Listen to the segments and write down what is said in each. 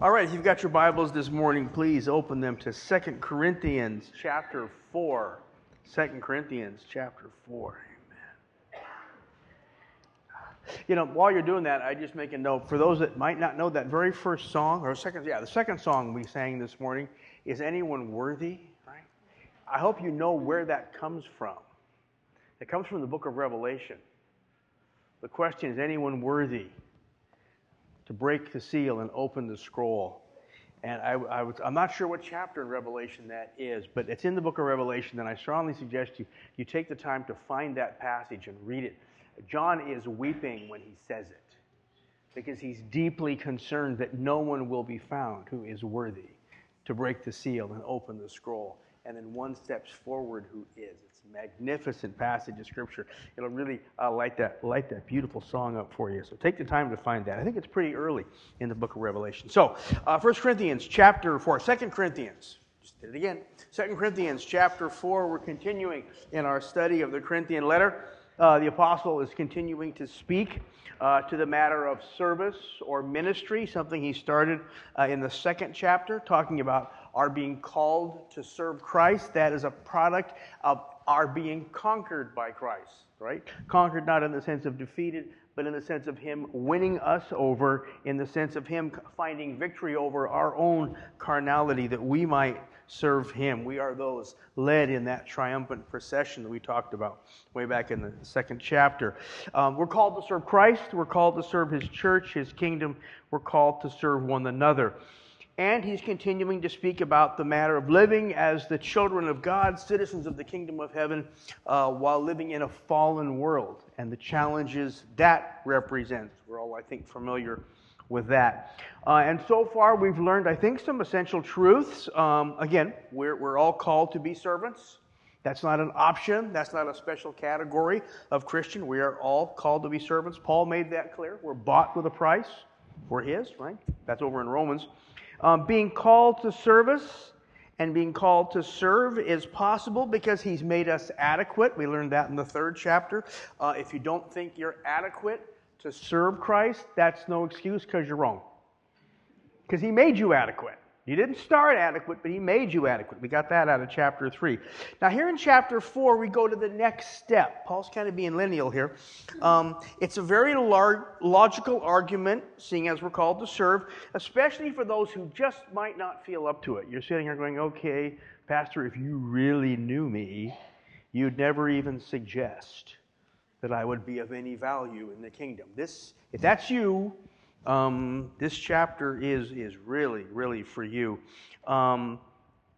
All right, if you've got your Bibles this morning, please open them to Second Corinthians chapter 4. 2 Corinthians chapter 4. Amen. You know, while you're doing that, I just make a note for those that might not know that very first song, or second, yeah, the second song we sang this morning is Anyone Worthy, right? I hope you know where that comes from. It comes from the book of Revelation. The question is anyone worthy to break the seal and open the scroll? And I, I was, I'm not sure what chapter in Revelation that is, but it's in the book of Revelation, and I strongly suggest you, you take the time to find that passage and read it. John is weeping when he says it because he's deeply concerned that no one will be found who is worthy to break the seal and open the scroll. And then one steps forward who is. Magnificent passage of Scripture. It'll really uh, light, that, light that beautiful song up for you. So take the time to find that. I think it's pretty early in the book of Revelation. So, uh, 1 Corinthians chapter 4, 2 Corinthians. Just did it again. 2 Corinthians chapter 4. We're continuing in our study of the Corinthian letter. Uh, the apostle is continuing to speak uh, to the matter of service or ministry, something he started uh, in the second chapter, talking about our being called to serve Christ. That is a product of our being conquered by Christ, right? Conquered not in the sense of defeated, but in the sense of Him winning us over, in the sense of Him finding victory over our own carnality that we might serve Him. We are those led in that triumphant procession that we talked about way back in the second chapter. Um, we're called to serve Christ, we're called to serve His church, His kingdom, we're called to serve one another. And he's continuing to speak about the matter of living as the children of God, citizens of the kingdom of heaven, uh, while living in a fallen world and the challenges that represents. We're all, I think, familiar with that. Uh, and so far, we've learned, I think, some essential truths. Um, again, we're, we're all called to be servants. That's not an option. That's not a special category of Christian. We are all called to be servants. Paul made that clear. We're bought with a price. We're his, right? That's over in Romans. Um, being called to service and being called to serve is possible because he's made us adequate. We learned that in the third chapter. Uh, if you don't think you're adequate to serve Christ, that's no excuse because you're wrong. Because he made you adequate. You didn't start adequate, but he made you adequate. We got that out of chapter 3. Now, here in chapter 4, we go to the next step. Paul's kind of being lineal here. Um, it's a very large, logical argument, seeing as we're called to serve, especially for those who just might not feel up to it. You're sitting here going, okay, Pastor, if you really knew me, you'd never even suggest that I would be of any value in the kingdom. This, if that's you, um, this chapter is, is really, really for you. Um,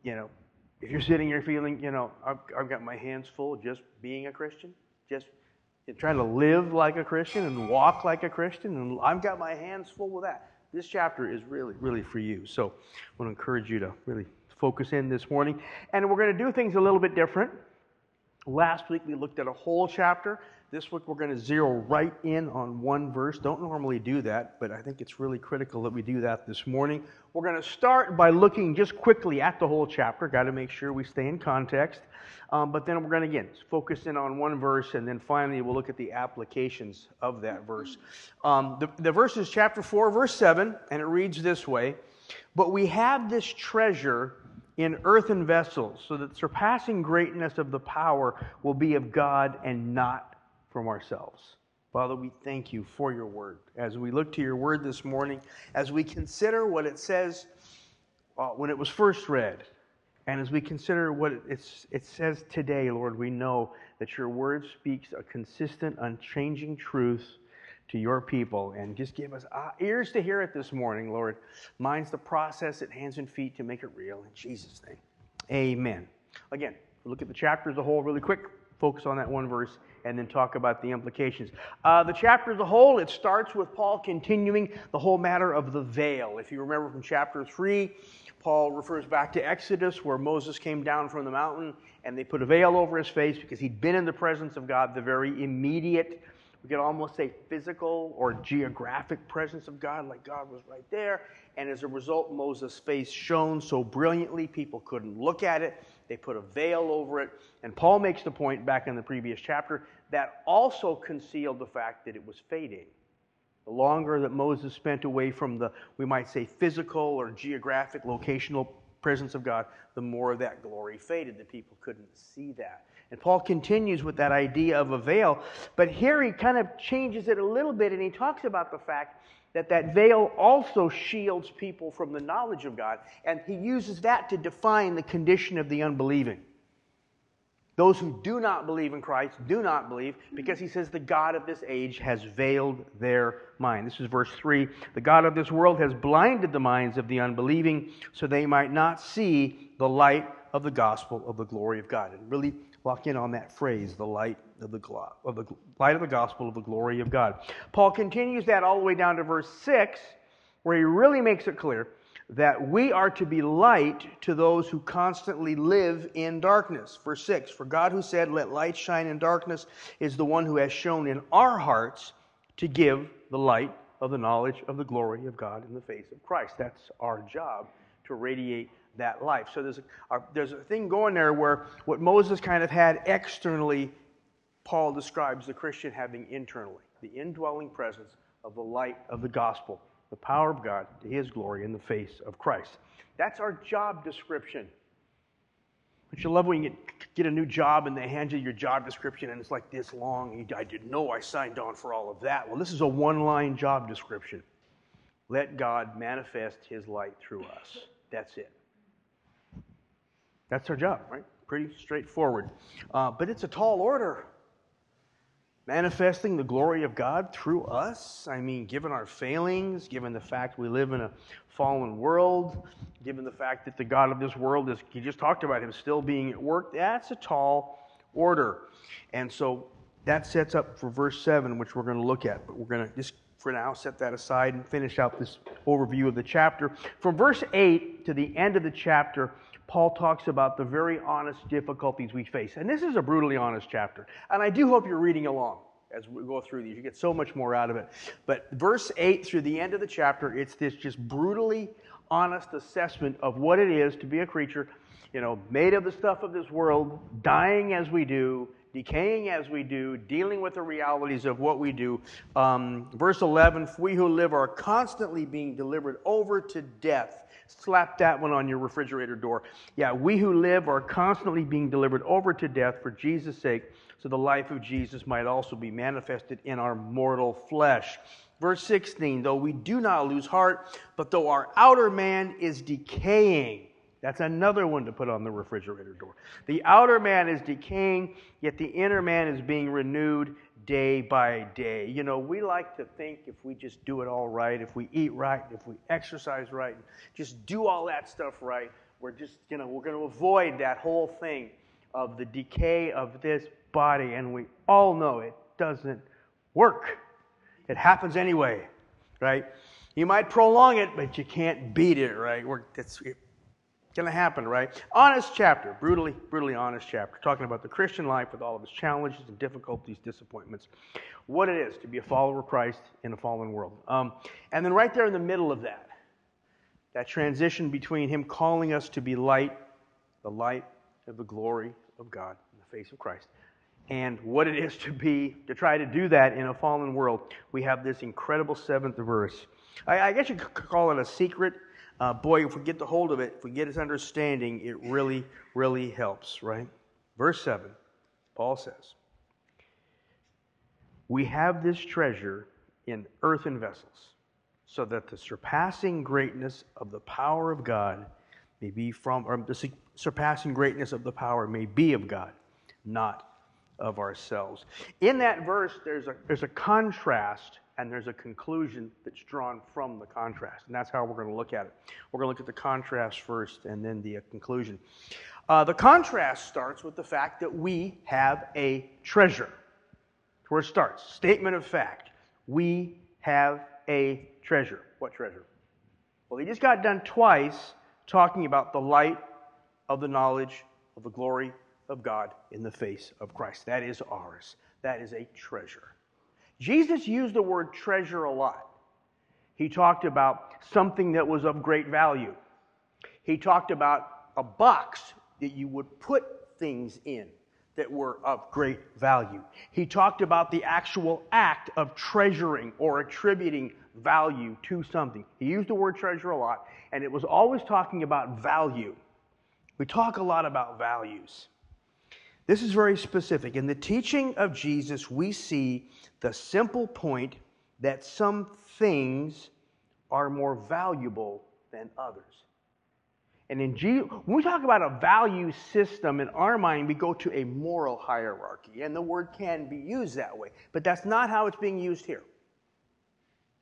you know, if you're sitting here feeling, you know, I've, I've got my hands full just being a Christian, just trying to live like a Christian and walk like a Christian, and I've got my hands full with that. This chapter is really, really for you. So I want to encourage you to really focus in this morning. And we're going to do things a little bit different. Last week we looked at a whole chapter. This week we're going to zero right in on one verse. Don't normally do that, but I think it's really critical that we do that this morning. We're going to start by looking just quickly at the whole chapter. Got to make sure we stay in context. Um, but then we're going to, again, focus in on one verse, and then finally we'll look at the applications of that verse. Um, the, the verse is chapter 4, verse 7, and it reads this way But we have this treasure in earthen vessels, so that surpassing greatness of the power will be of God and not from ourselves. Father, we thank you for your word. As we look to your word this morning, as we consider what it says uh, when it was first read, and as we consider what it says today, Lord, we know that your word speaks a consistent, unchanging truth to your people. And just give us uh, ears to hear it this morning, Lord. Minds to process it, hands and feet to make it real. In Jesus' name, amen. Again, look at the chapter as a whole really quick. Focus on that one verse and then talk about the implications. Uh, the chapter as a whole, it starts with Paul continuing the whole matter of the veil. If you remember from chapter 3, Paul refers back to Exodus, where Moses came down from the mountain and they put a veil over his face because he'd been in the presence of God, the very immediate, we could almost say physical or geographic presence of God, like God was right there. And as a result, Moses' face shone so brilliantly, people couldn't look at it. They put a veil over it. And Paul makes the point back in the previous chapter that also concealed the fact that it was fading. The longer that Moses spent away from the, we might say, physical or geographic, locational presence of God, the more that glory faded. The people couldn't see that. And Paul continues with that idea of a veil, but here he kind of changes it a little bit and he talks about the fact that that veil also shields people from the knowledge of God, and he uses that to define the condition of the unbelieving. Those who do not believe in Christ do not believe because he says the God of this age has veiled their mind. This is verse 3. The God of this world has blinded the minds of the unbelieving so they might not see the light of the gospel of the glory of God. And really lock in on that phrase, the light of the, of the light of the gospel of the glory of God. Paul continues that all the way down to verse 6 where he really makes it clear that we are to be light to those who constantly live in darkness. Verse 6 For God, who said, Let light shine in darkness, is the one who has shone in our hearts to give the light of the knowledge of the glory of God in the face of Christ. That's our job to radiate that life. So there's a, there's a thing going there where what Moses kind of had externally, Paul describes the Christian having internally the indwelling presence of the light of the gospel the power of God to his glory in the face of Christ. That's our job description. But you love when you get, get a new job and they hand you your job description and it's like this long. I didn't know I signed on for all of that. Well, this is a one line job description. Let God manifest his light through us. That's it. That's our job, right? Pretty straightforward. Uh, but it's a tall order manifesting the glory of God through us. I mean, given our failings, given the fact we live in a fallen world, given the fact that the God of this world is, he just talked about him still being at work, that's a tall order. And so that sets up for verse 7, which we're going to look at. But we're going to just for now set that aside and finish out this overview of the chapter. From verse 8 to the end of the chapter, Paul talks about the very honest difficulties we face. And this is a brutally honest chapter. And I do hope you're reading along as we go through these. You get so much more out of it. But verse 8 through the end of the chapter, it's this just brutally honest assessment of what it is to be a creature, you know, made of the stuff of this world, dying as we do, decaying as we do, dealing with the realities of what we do. Um, verse 11, we who live are constantly being delivered over to death Slap that one on your refrigerator door. Yeah, we who live are constantly being delivered over to death for Jesus' sake, so the life of Jesus might also be manifested in our mortal flesh. Verse 16, though we do not lose heart, but though our outer man is decaying, that's another one to put on the refrigerator door. The outer man is decaying, yet the inner man is being renewed day by day. You know, we like to think if we just do it all right, if we eat right, if we exercise right, just do all that stuff right, we're just, you know, we're going to avoid that whole thing of the decay of this body. And we all know it doesn't work. It happens anyway, right? You might prolong it, but you can't beat it, right? We're, it, to happen, right? Honest chapter, brutally, brutally honest chapter, talking about the Christian life with all of its challenges and difficulties, disappointments, what it is to be a follower of Christ in a fallen world. Um, and then right there in the middle of that, that transition between Him calling us to be light, the light of the glory of God in the face of Christ, and what it is to be, to try to do that in a fallen world, we have this incredible seventh verse. I, I guess you could call it a secret uh, boy, if we get the hold of it, if we get his understanding, it really, really helps, right? Verse 7, Paul says, We have this treasure in earthen vessels, so that the surpassing greatness of the power of God may be from, or the surpassing greatness of the power may be of God, not of ourselves. In that verse, there's a, there's a contrast and there's a conclusion that's drawn from the contrast. And that's how we're going to look at it. We're going to look at the contrast first and then the uh, conclusion. Uh, the contrast starts with the fact that we have a treasure. That's where it starts. Statement of fact. We have a treasure. What treasure? Well, he just got done twice talking about the light of the knowledge of the glory of God in the face of Christ. That is ours. That is a treasure. Jesus used the word treasure a lot. He talked about something that was of great value. He talked about a box that you would put things in. that were of great value. He talked about the actual act of treasuring or attributing value to something. He used the word treasure a lot, and it was always talking about value. We talk a lot about values. This is very specific. In the teaching of Jesus, we see the simple point that some things are more valuable than others. And in Jesus, when we talk about a value system in our mind, we go to a moral hierarchy, and the word can be used that way. But that's not how it's being used here.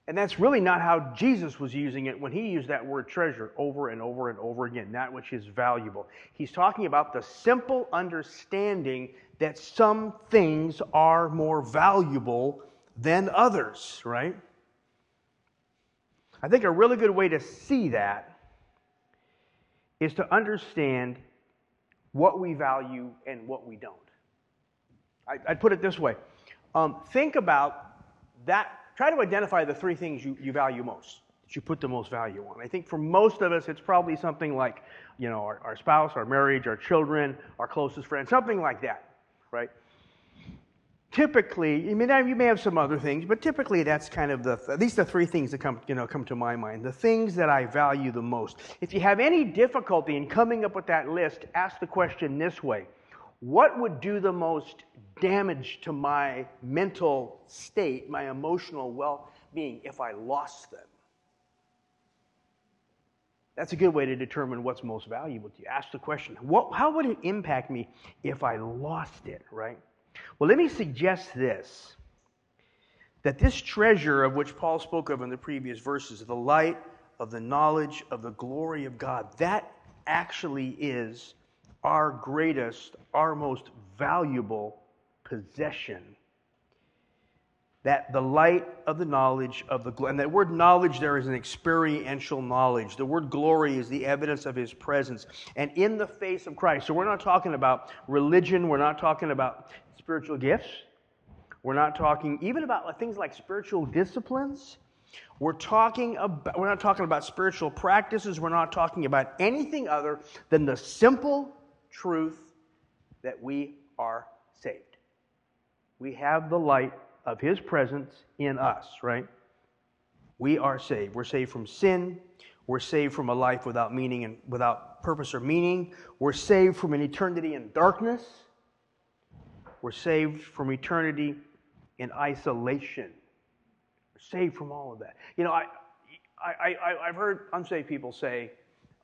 And that's really not how Jesus was using it when he used that word treasure over and over and over again, that which is valuable. He's talking about the simple understanding that some things are more valuable than others, right? I think a really good way to see that is to understand what we value and what we don't. I, would put it this way um, think about that try to identify the three things you, you value most, that you put the most value on. I think for most of us, it's probably something like, you know, our, our spouse, our marriage, our children, our closest friends, something like that, right? Typically, I mean, you may have some other things, but typically that's kind of the, at least the three things that come, you know, come to my mind. The things that I value the most. If you have any difficulty in coming up with that list, ask the question this way what would do the most damage to my mental state, my emotional well being, if I lost them? That's a good way to determine what's most valuable to you. Ask the question what, how would it impact me if I lost it, right? Well, let me suggest this that this treasure of which Paul spoke of in the previous verses, the light of the knowledge of the glory of God, that actually is our greatest, our most valuable possession. That the light of the knowledge of the glory, and that word knowledge there is an experiential knowledge. The word glory is the evidence of his presence and in the face of Christ. So we're not talking about religion, we're not talking about spiritual gifts. We're not talking even about things like spiritual disciplines. We're talking about we're not talking about spiritual practices, we're not talking about anything other than the simple truth that we are saved. We have the light of His presence in us, right? We are saved. We're saved from sin. We're saved from a life without meaning and without purpose or meaning. We're saved from an eternity in darkness. We're saved from eternity in isolation. We're saved from all of that. You know, I, I, I, have heard unsaved people say,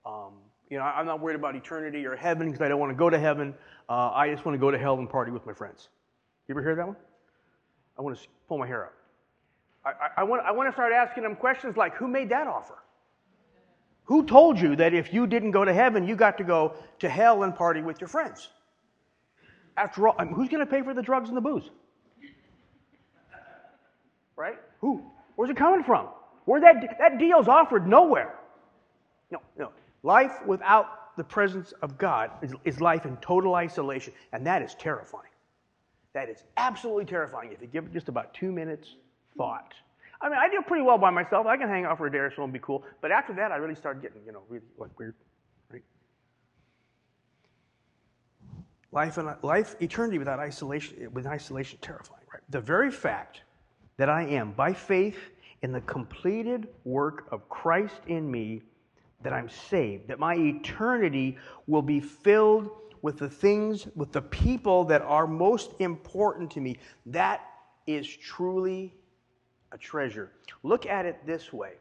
um, you know, I'm not worried about eternity or heaven because I don't want to go to heaven. Uh, I just want to go to hell and party with my friends. You ever hear that one? I want to pull my hair up. I, I, I, want, I want to start asking them questions like who made that offer? Who told you that if you didn't go to heaven, you got to go to hell and party with your friends? After all, I mean, who's going to pay for the drugs and the booze? Right? Who? Where's it coming from? Where that that deal's offered nowhere. No, no. Life without the presence of God is, is life in total isolation, and that is terrifying. That is absolutely terrifying if you give it just about two minutes thought. I mean, I do pretty well by myself. I can hang out for a day or so and be cool. But after that, I really start getting, you know, really like weird, right? Life and life, eternity without isolation, with isolation, terrifying, right? The very fact that I am, by faith in the completed work of Christ in me, that I'm saved, that my eternity will be filled with the things, with the people that are most important to me. That is truly a treasure. Look at it this way.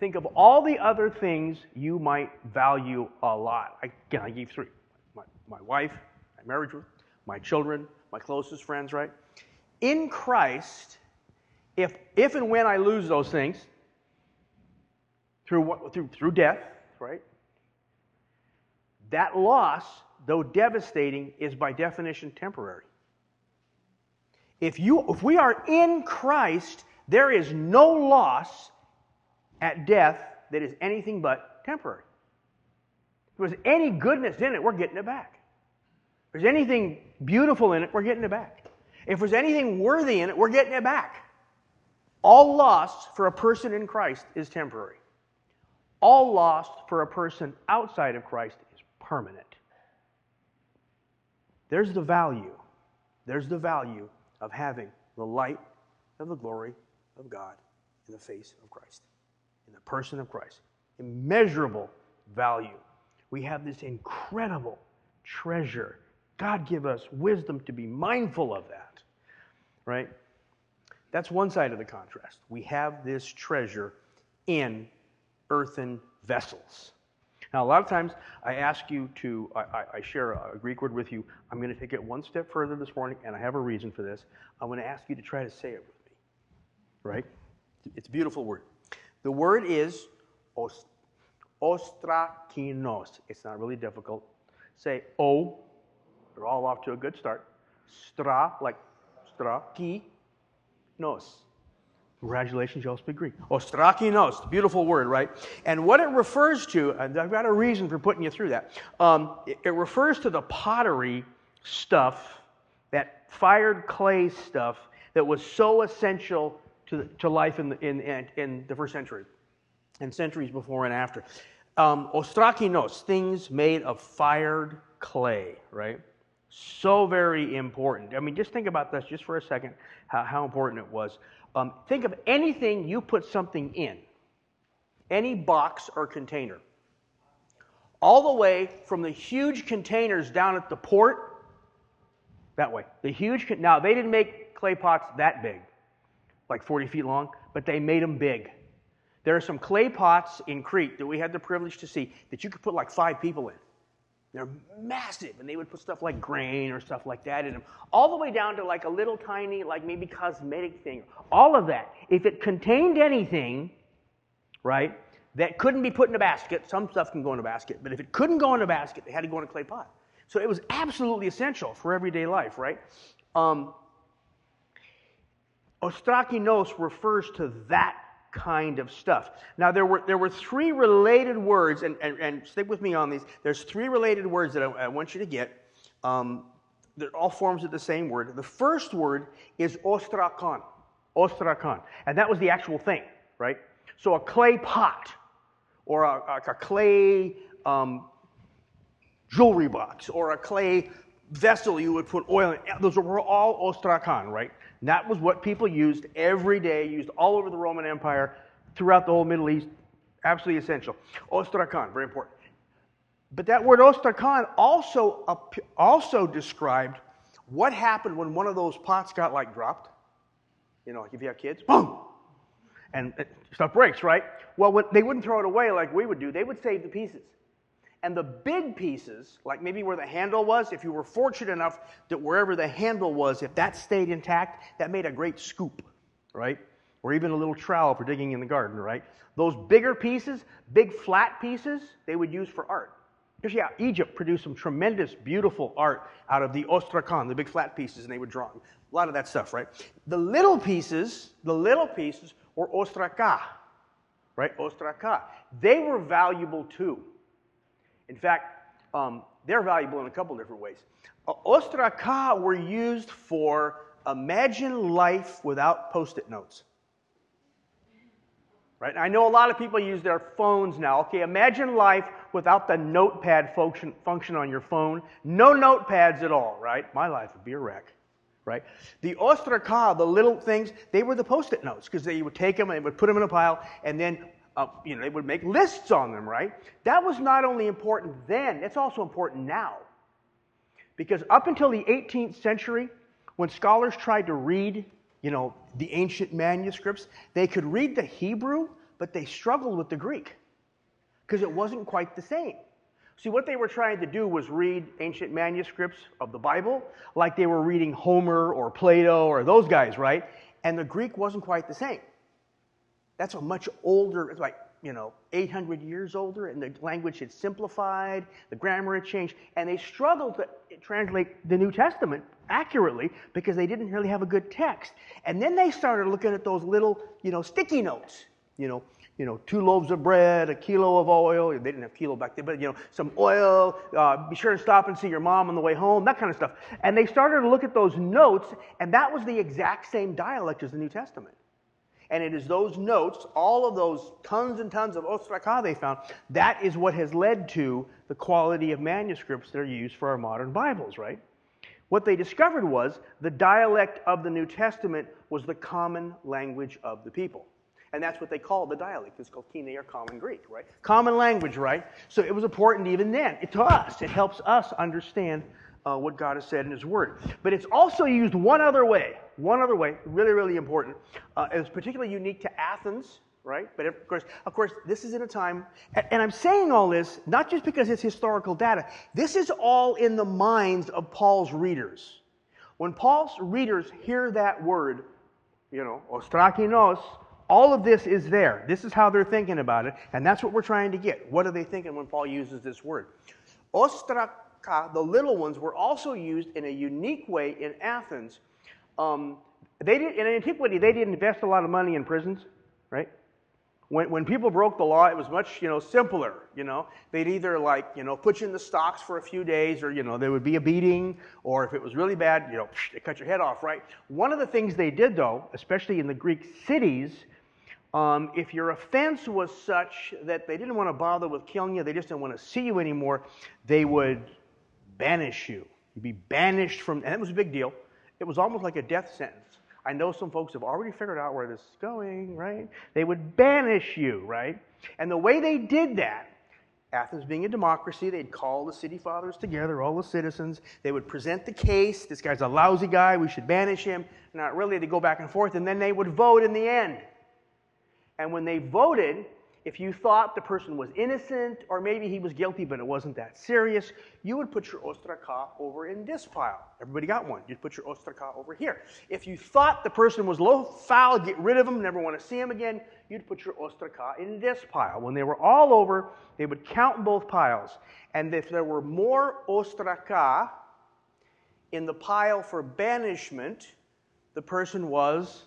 Think of all the other things you might value a lot. Again, I gave three my, my wife, my marriage, my children, my closest friends, right? In Christ, if, if and when I lose those things through, through, through death, right? That loss, though devastating, is by definition temporary. If, you, if we are in Christ, there is no loss at death that is anything but temporary. If there's any goodness in it, we're getting it back. If there's anything beautiful in it, we're getting it back. If there's anything worthy in it, we're getting it back. All loss for a person in Christ is temporary. All lost for a person outside of Christ is permanent. There's the value. There's the value of having the light of the glory of God in the face of Christ, in the person of Christ. Immeasurable value. We have this incredible treasure. God give us wisdom to be mindful of that, right? That's one side of the contrast. We have this treasure in earthen vessels. Now, a lot of times I ask you to, I, I, share a Greek word with you. I'm going to take it one step further this morning, and I have a reason for this. I'm going to ask you to try to say it with me. Right? It's a beautiful word. The word is os, ostrakinos. It's not really difficult. Say o. They're all off to a good start. Stra, like stra, ki, nos. Congratulations, you all speak Greek. Ostrakinos, beautiful word, right? And what it refers to, and I've got a reason for putting you through that, um, it, it refers to the pottery stuff, that fired clay stuff that was so essential to, to life in the, in, in, in the first century and centuries before and after. Um, ostrakinos, things made of fired clay, right? So very important. I mean, just think about this just for a second, how, how important it was. Um, think of anything you put something in, any box or container, all the way from the huge containers down at the port, that way. The huge, now they didn't make clay pots that big, like 40 feet long, but they made them big. There are some clay pots in Crete that we had the privilege to see that you could put like five people in. They're massive, and they would put stuff like grain or stuff like that in them, all the way down to like a little tiny, like maybe cosmetic thing. All of that. If it contained anything, right, that couldn't be put in a basket, some stuff can go in a basket, but if it couldn't go in a basket, they had to go in a clay pot. So it was absolutely essential for everyday life, right? Um, ostrakinos refers to that kind of stuff. Now, there were, there were three related words, and, and, and stick with me on these. There's three related words that I, I want you to get. Um, they're all forms of the same word. The first word is ostrakon. Ostrakon. And that was the actual thing, right? So a clay pot or a, a, a clay um, jewelry box or a clay vessel you would put oil in. Those were all ostrakon, right? And that was what people used every day, used all over the Roman Empire, throughout the whole Middle East. Absolutely essential. Ostrakon, very important. But that word ostrakon also, also described what happened when one of those pots got like dropped. You know, if you have kids, boom, and stuff breaks, right? Well, they wouldn't throw it away like we would do. They would save the pieces. And the big pieces, like maybe where the handle was, if you were fortunate enough that wherever the handle was, if that stayed intact, that made a great scoop, right? Or even a little trowel for digging in the garden, right? Those bigger pieces, big flat pieces, they would use for art. Because, yeah, Egypt produced some tremendous, beautiful art out of the ostrakon, the big flat pieces, and they would draw them. A lot of that stuff, right? The little pieces, the little pieces were ostraka, right? Ostraka. They were valuable too. In fact, um, they're valuable in a couple different ways. Uh, ostraka were used for imagine life without post it notes. Right? I know a lot of people use their phones now. Okay, imagine life without the notepad function, function on your phone. No notepads at all, right? My life would be a wreck, right? The ostraka, the little things, they were the post it notes because they would take them and would put them in a pile and then uh, you know, they would make lists on them, right? That was not only important then, it's also important now. Because up until the 18th century, when scholars tried to read, you know, the ancient manuscripts, they could read the Hebrew, but they struggled with the Greek because it wasn't quite the same. See, what they were trying to do was read ancient manuscripts of the Bible like they were reading Homer or Plato or those guys, right? And the Greek wasn't quite the same. That's a much older, it's like, you know, 800 years older, and the language had simplified, the grammar had changed, and they struggled to translate the New Testament accurately because they didn't really have a good text. And then they started looking at those little, you know, sticky notes, you know, you know, two loaves of bread, a kilo of oil. They didn't have kilo back then, but you know, some oil. Uh, be sure to stop and see your mom on the way home. That kind of stuff. And they started to look at those notes, and that was the exact same dialect as the New Testament. And it is those notes, all of those tons and tons of ostraka they found, that is what has led to the quality of manuscripts that are used for our modern Bibles, right? What they discovered was the dialect of the New Testament was the common language of the people. And that's what they call the dialect. It's called Koine or Common Greek, right? Common language, right? So it was important even then it, to us. It helps us understand uh, what God has said in His Word. But it's also used one other way. One other way, really, really important. Uh, it's particularly unique to Athens, right? But of course, of course, this is in a time, and I'm saying all this not just because it's historical data. This is all in the minds of Paul's readers. When Paul's readers hear that word, you know, ostrakinos, all of this is there. This is how they're thinking about it, and that's what we're trying to get. What are they thinking when Paul uses this word? Ostraka, the little ones, were also used in a unique way in Athens. Um, they did, in antiquity, they didn't invest a lot of money in prisons, right? When, when people broke the law, it was much, you know, simpler, you know. They'd either, like, you know, put you in the stocks for a few days, or, you know, there would be a beating, or if it was really bad, you know, they cut your head off, right? One of the things they did, though, especially in the Greek cities, um, if your offense was such that they didn't want to bother with killing you, they just didn't want to see you anymore, they would banish you. You'd be banished from, and it was a big deal. It was almost like a death sentence. I know some folks have already figured out where this is going, right? They would banish you, right? And the way they did that, Athens being a democracy, they'd call the city fathers together, all the citizens. They would present the case. This guy's a lousy guy. We should banish him. Not really. They'd go back and forth, and then they would vote in the end. And when they voted, if you thought the person was innocent or maybe he was guilty but it wasn't that serious, you would put your ostraka over in this pile. Everybody got one. You'd put your ostraka over here. If you thought the person was low foul, get rid of him, never want to see him again, you'd put your ostraka in this pile. When they were all over, they would count both piles. And if there were more ostraka in the pile for banishment, the person was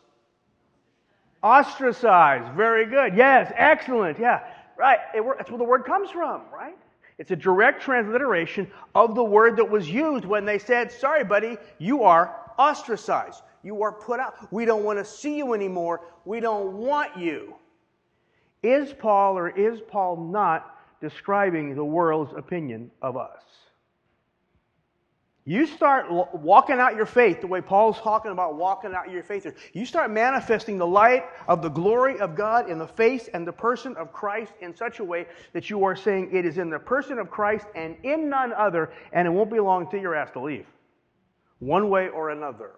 Ostracized. Very good. Yes, excellent. Yeah, right. It, that's where the word comes from, right? It's a direct transliteration of the word that was used when they said, Sorry, buddy, you are ostracized. You are put out. We don't want to see you anymore. We don't want you. Is Paul or is Paul not describing the world's opinion of us? You start walking out your faith the way Paul's talking about walking out your faith. You start manifesting the light of the glory of God in the face and the person of Christ in such a way that you are saying it is in the person of Christ and in none other, and it won't be long until you're asked to leave. One way or another.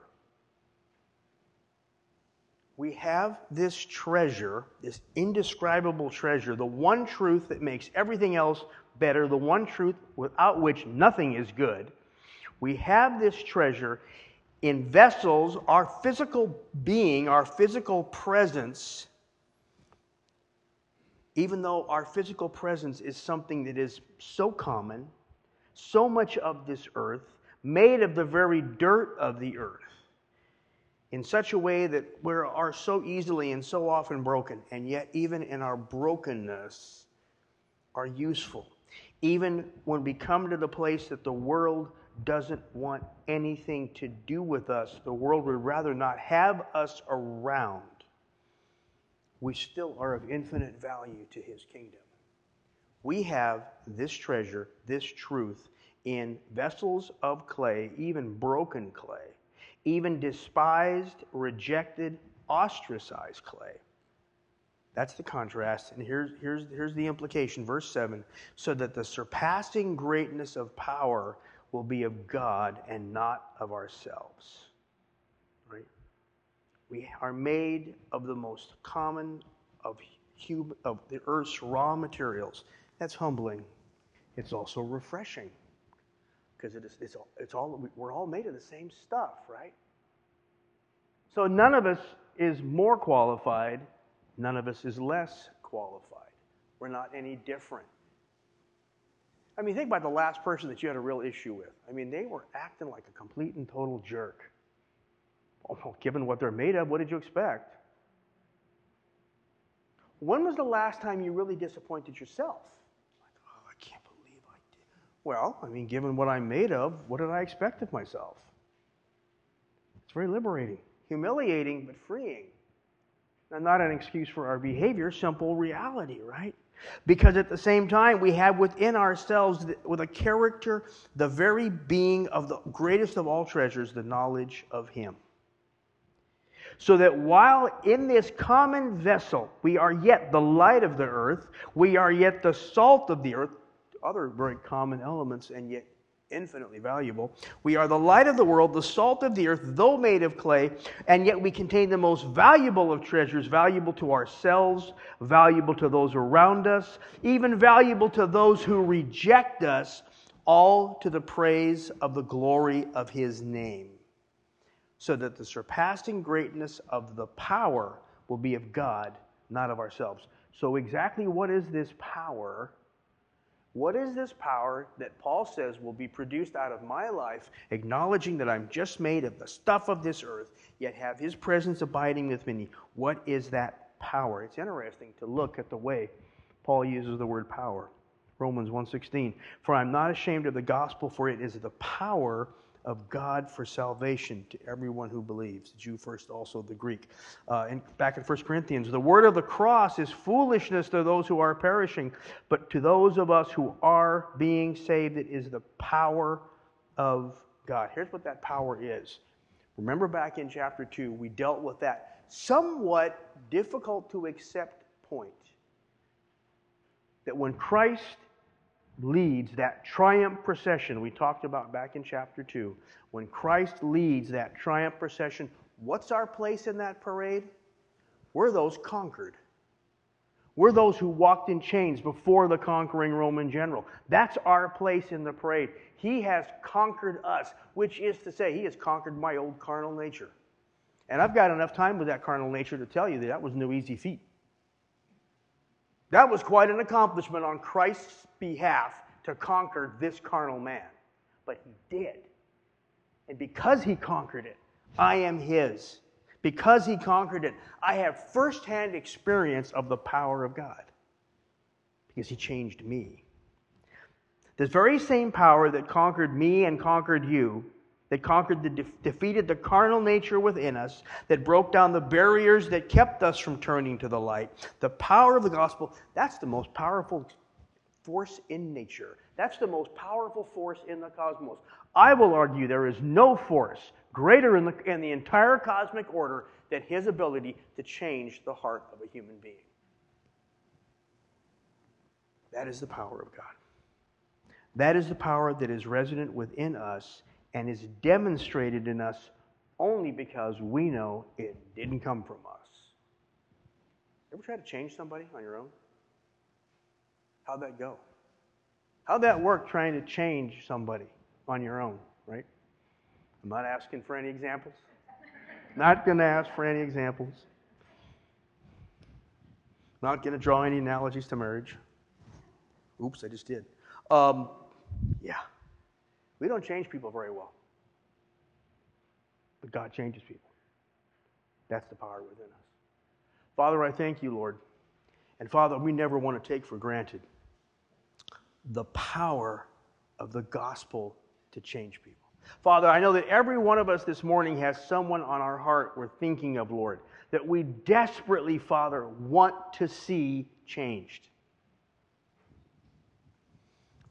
We have this treasure, this indescribable treasure, the one truth that makes everything else better, the one truth without which nothing is good we have this treasure in vessels, our physical being, our physical presence, even though our physical presence is something that is so common, so much of this earth, made of the very dirt of the earth, in such a way that we are so easily and so often broken, and yet, even in our brokenness, are useful. Even when we come to the place that the world doesn't want anything to do with us, the world would rather not have us around, we still are of infinite value to his kingdom. We have this treasure, this truth, in vessels of clay, even broken clay, even despised, rejected, ostracized clay. That's the contrast. And here's, here's, here's the implication. Verse 7 so that the surpassing greatness of power will be of God and not of ourselves. Right? We are made of the most common of, human, of the earth's raw materials. That's humbling. It's also refreshing because it is, it's, all, it's all, we're all made of the same stuff, right? So none of us is more qualified, none of us is less qualified. We're not any different. I mean, think about the last person that you had a real issue with. I mean, they were acting like a complete and total jerk. Well, given what they're made of, what did you expect? When was the last time you really disappointed yourself? Like, oh, I can't believe I did. Well, I mean, given what I'm made of, what did I expect of myself? It's very liberating, humiliating, but freeing. Now, not an excuse for our behavior, simple reality, right? Because at the same time, we have within ourselves, with a character, the very being of the greatest of all treasures, the knowledge of Him. So that while in this common vessel we are yet the light of the earth, we are yet the salt of the earth, other very common elements, and yet infinitely valuable. We are the light of the world, the salt of the earth, though made of clay, and yet we contain the most valuable of treasures, valuable to ourselves, valuable to those around us, even valuable to those who reject us, all to the praise of the glory of his name. So that the surpassing greatness of the power will be of God, not of ourselves. So, exactly what is this power? What is this power that Paul says will be produced out of my life, acknowledging that I'm just made of the stuff of this earth, yet have his presence abiding with me? What is that power? It's interesting to look at the way Paul uses the word power. Romans 1:16 For I'm not ashamed of the gospel for it is the power of God for salvation to everyone who believes, the Jew first, also the Greek. Uh, and back in 1 Corinthians, the word of the cross is foolishness to those who are perishing, but to those of us who are being saved, it is the power of God. Here's what that power is. Remember back in chapter 2, we dealt with that somewhat difficult to accept point that when Christ leads that triumph procession we talked about back in chapter 2. When Christ leads that triumph procession, what's our place in that parade? We're those conquered. We're those who walked in chains before the conquering Roman general. That's our place in the parade. He has conquered us, which is to say, He has conquered my old carnal nature. And I've got enough time with that carnal nature to tell you that that was no easy feat. That was quite an accomplishment on Christ's behalf to conquer this carnal man. But he did. And because he conquered it, I am his. Because he conquered it, I have firsthand experience of the power of God. Because he changed me. This very same power that conquered me and conquered you that conquered the de- defeated the carnal nature within us, that broke down the barriers that kept us from turning to the light. The power of the gospel, that's the most powerful force in nature. That's the most powerful force in the cosmos. I will argue there is no force greater in the, in the entire cosmic order than his ability to change the heart of a human being. That is the power of God. That is the power that is resident within us and is demonstrated in us only because we know it didn't come from us. Ever try to change somebody on your own? How'd that go? How'd that work trying to change somebody on your own, right? I'm not asking for any examples. Not going to ask for any examples. Not going to draw any analogies to marriage. Oops, I just did. Um, yeah. We don't change people very well. But God changes people. That's the power within us. Father, I thank you, Lord. And Father, we never want to take for granted the power of the gospel to change people. Father, I know that every one of us this morning has someone on our heart we're thinking of, Lord, that we desperately, Father, want to see changed.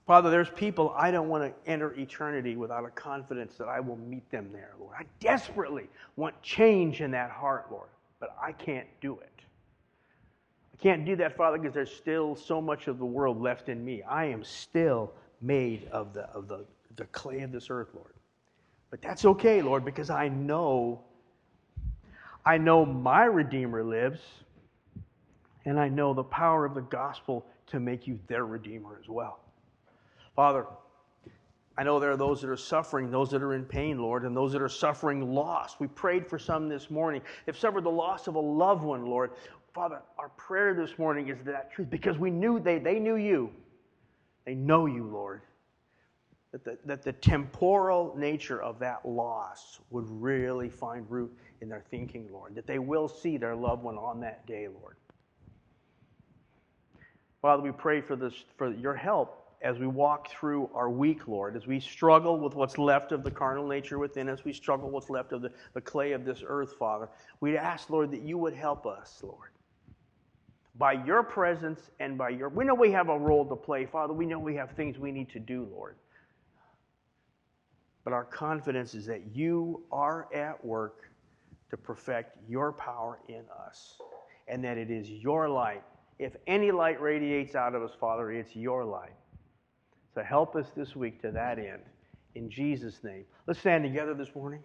Father, there's people I don't want to enter eternity without a confidence that I will meet them there, Lord. I desperately want change in that heart, Lord, but I can't do it. I can't do that, Father, because there's still so much of the world left in me. I am still made of the, of the, the clay of this earth, Lord. But that's okay, Lord, because I know I know my Redeemer lives, and I know the power of the gospel to make you their Redeemer as well. Father, I know there are those that are suffering, those that are in pain, Lord, and those that are suffering loss. We prayed for some this morning. If suffered the loss of a loved one, Lord, Father, our prayer this morning is that truth because we knew they, they knew you. They know you, Lord. That the, that the temporal nature of that loss would really find root in their thinking, Lord. That they will see their loved one on that day, Lord. Father, we pray for this for your help as we walk through our week, Lord, as we struggle with what's left of the carnal nature within us, we struggle with what's left of the, the clay of this earth, Father, we ask, Lord, that you would help us, Lord. by your presence and by your. We know we have a role to play, Father. We know we have things we need to do, Lord. But our confidence is that you are at work to perfect your power in us, and that it is your light. If any light radiates out of us, Father, it's your light. So help us this week to that end. In Jesus' name. Let's stand together this morning.